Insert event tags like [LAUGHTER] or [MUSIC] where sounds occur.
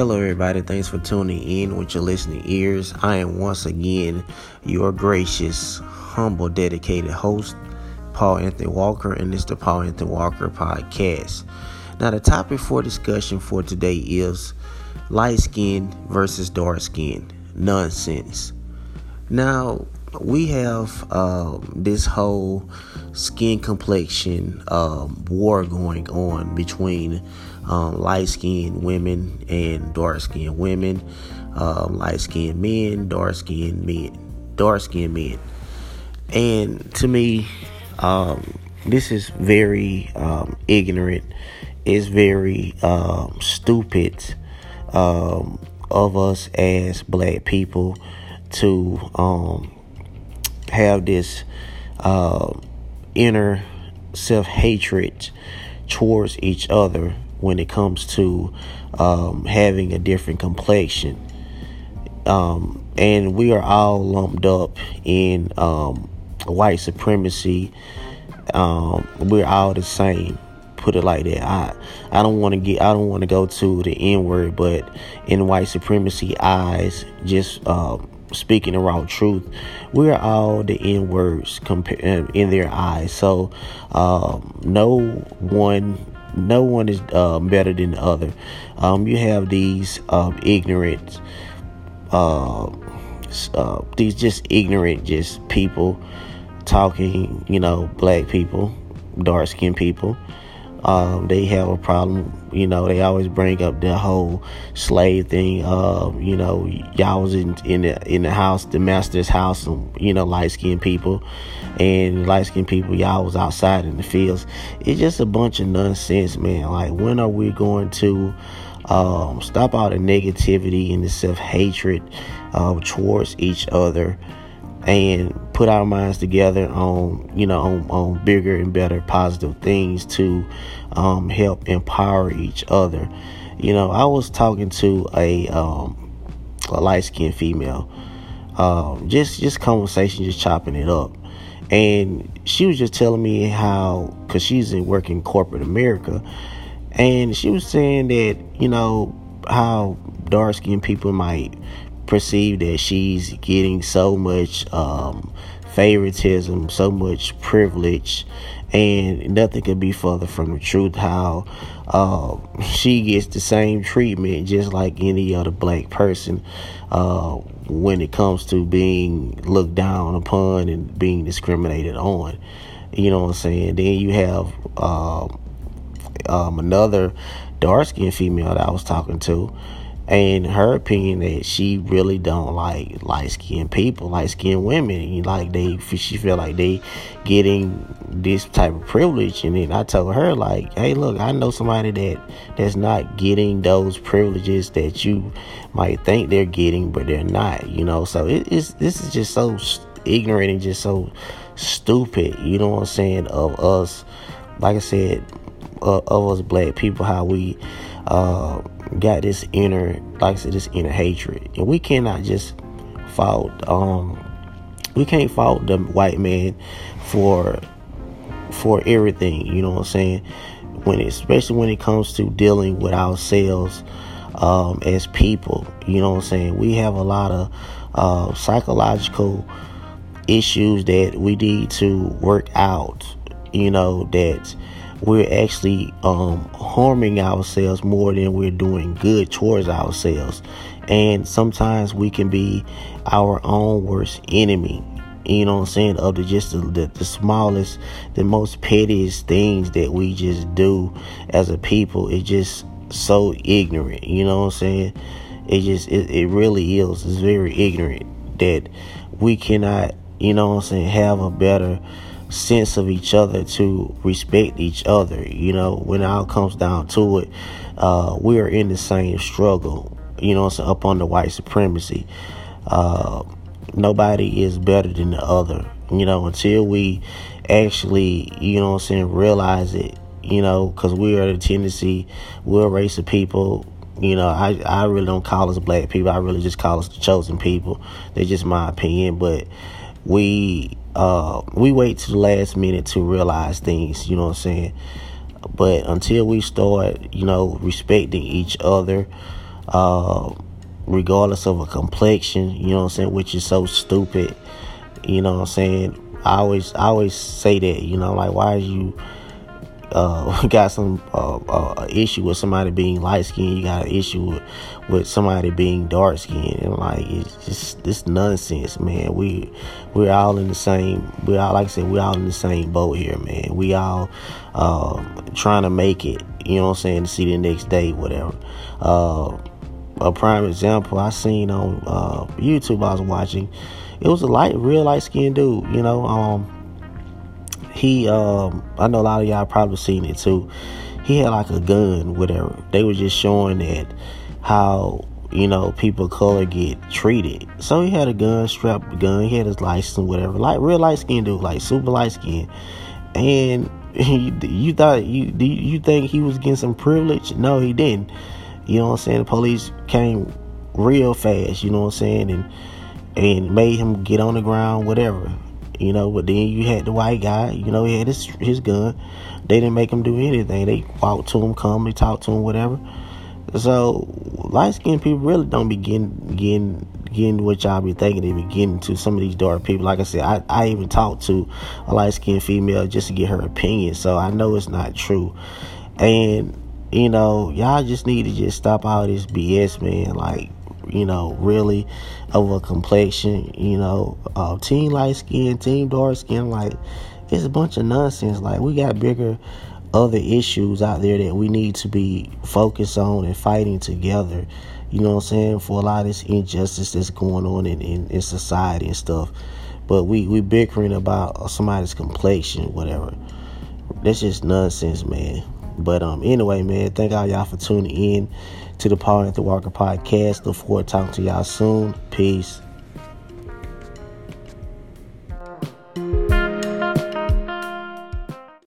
Hello, everybody. Thanks for tuning in with your listening ears. I am once again your gracious, humble, dedicated host, Paul Anthony Walker, and this is the Paul Anthony Walker podcast. Now, the topic for discussion for today is light skin versus dark skin nonsense. Now, we have um, this whole skin complexion um, war going on between um, light skinned women and dark skinned women, um, light skinned men, dark skinned men, dark skinned men. And to me, um, this is very um, ignorant. It's very stupid of us as black people to um, have this uh, inner self hatred towards each other when it comes to um, having a different complexion. Um, and we are all lumped up in um, white supremacy. Um, we're all the same. Put it like that. I I don't want to get. I don't want to go to the N word, but in white supremacy eyes, just um, speaking the raw truth, we're all the N words in their eyes. So um, no one, no one is uh, better than the other. Um, you have these um, ignorant, uh, uh, these just ignorant, just people talking. You know, black people, dark skinned people. Um, they have a problem. You know, they always bring up the whole slave thing. Uh, you know, y'all was in in the in the house, the master's house, and you know, light skinned people, and light skinned people, y'all was outside in the fields. It's just a bunch of nonsense, man. Like, when are we going to um, stop all the negativity and the self hatred uh, towards each other? And put our minds together on you know on, on bigger and better positive things to um, help empower each other. You know i was talking to a, um, a light-skinned female um, just just conversation just chopping it up. And she was just telling me how because she's in working corporate america and she was saying that you know how dark-skinned people might perceive that she's getting so much um, favoritism, so much privilege, and nothing could be further from the truth. How uh, she gets the same treatment just like any other black person uh, when it comes to being looked down upon and being discriminated on. You know what I'm saying? Then you have uh, um, another dark skinned female that I was talking to and her opinion that she really don't like light skinned people, light skinned women. Like they, she feel like they getting this type of privilege. And then I told her like, hey, look, I know somebody that that's not getting those privileges that you might think they're getting, but they're not. You know, so it is. This is just so ignorant and just so stupid. You know what I'm saying? Of us, like I said, uh, of us black people, how we. Uh, got this inner, like I said, this inner hatred, and we cannot just fault. Um, we can't fault the white man for for everything. You know what I'm saying? When especially when it comes to dealing with ourselves um, as people. You know what I'm saying? We have a lot of uh, psychological issues that we need to work out. You know that we're actually um, harming ourselves more than we're doing good towards ourselves. And sometimes we can be our own worst enemy. You know what I'm saying? Of the just the, the, smallest, the most pettiest things that we just do as a people. It's just so ignorant. You know what I'm saying? It just it, it really is. It's very ignorant that we cannot, you know what I'm saying, have a better sense of each other to respect each other. You know, when it all comes down to it, uh, we are in the same struggle. You know, so up on the white supremacy. Uh, nobody is better than the other. You know, until we actually, you know I'm saying, realize it, you know, because we are the tendency, we're a race of people. You know, I, I really don't call us black people. I really just call us the chosen people. That's just my opinion. But we uh, we wait to the last minute to realize things, you know what I'm saying? But until we start, you know, respecting each other, uh, regardless of a complexion, you know what I'm saying, which is so stupid. You know what I'm saying? I always I always say that, you know, like why is you uh, [LAUGHS] got some uh, uh, issue with somebody being light skinned, you got an issue with, with somebody being dark skinned, and like it's just this nonsense, man. We we're all in the same. We all like I said, we're all in the same boat here, man. We all uh, trying to make it. You know what I'm saying? To see the next day, whatever. Uh, a prime example I seen on uh, YouTube. I was watching. It was a light, real light skinned dude. You know, um he um I know a lot of y'all probably seen it too. He had like a gun, whatever. They were just showing that how you know people of color get treated. So he had a gun, strapped gun. He had his license, whatever. Like real light skin dude, like super light skin. And [LAUGHS] you, you thought you do you think he was getting some privilege? No, he didn't. You know what I'm saying? The police came real fast. You know what I'm saying? And and made him get on the ground, whatever you know. But then you had the white guy, you know, he had his his gun. They didn't make him do anything. They walked to him, come, they talked to him, whatever. So light skinned people really don't be getting getting getting what y'all be thinking they be getting to some of these dark people. Like I said, I, I even talked to a light skinned female just to get her opinion. So I know it's not true. And, you know, y'all just need to just stop all this BS, man. Like you know, really of a complexion, you know, uh, team light skin, team dark skin, like it's a bunch of nonsense. Like we got bigger other issues out there that we need to be focused on and fighting together. You know what I'm saying? For a lot of this injustice that's going on in, in, in society and stuff. But we, we bickering about somebody's complexion, whatever. That's just nonsense, man. But um, anyway, man, thank all y'all for tuning in to the Paul Anthony Walker podcast. Look forward to talking to y'all soon. Peace.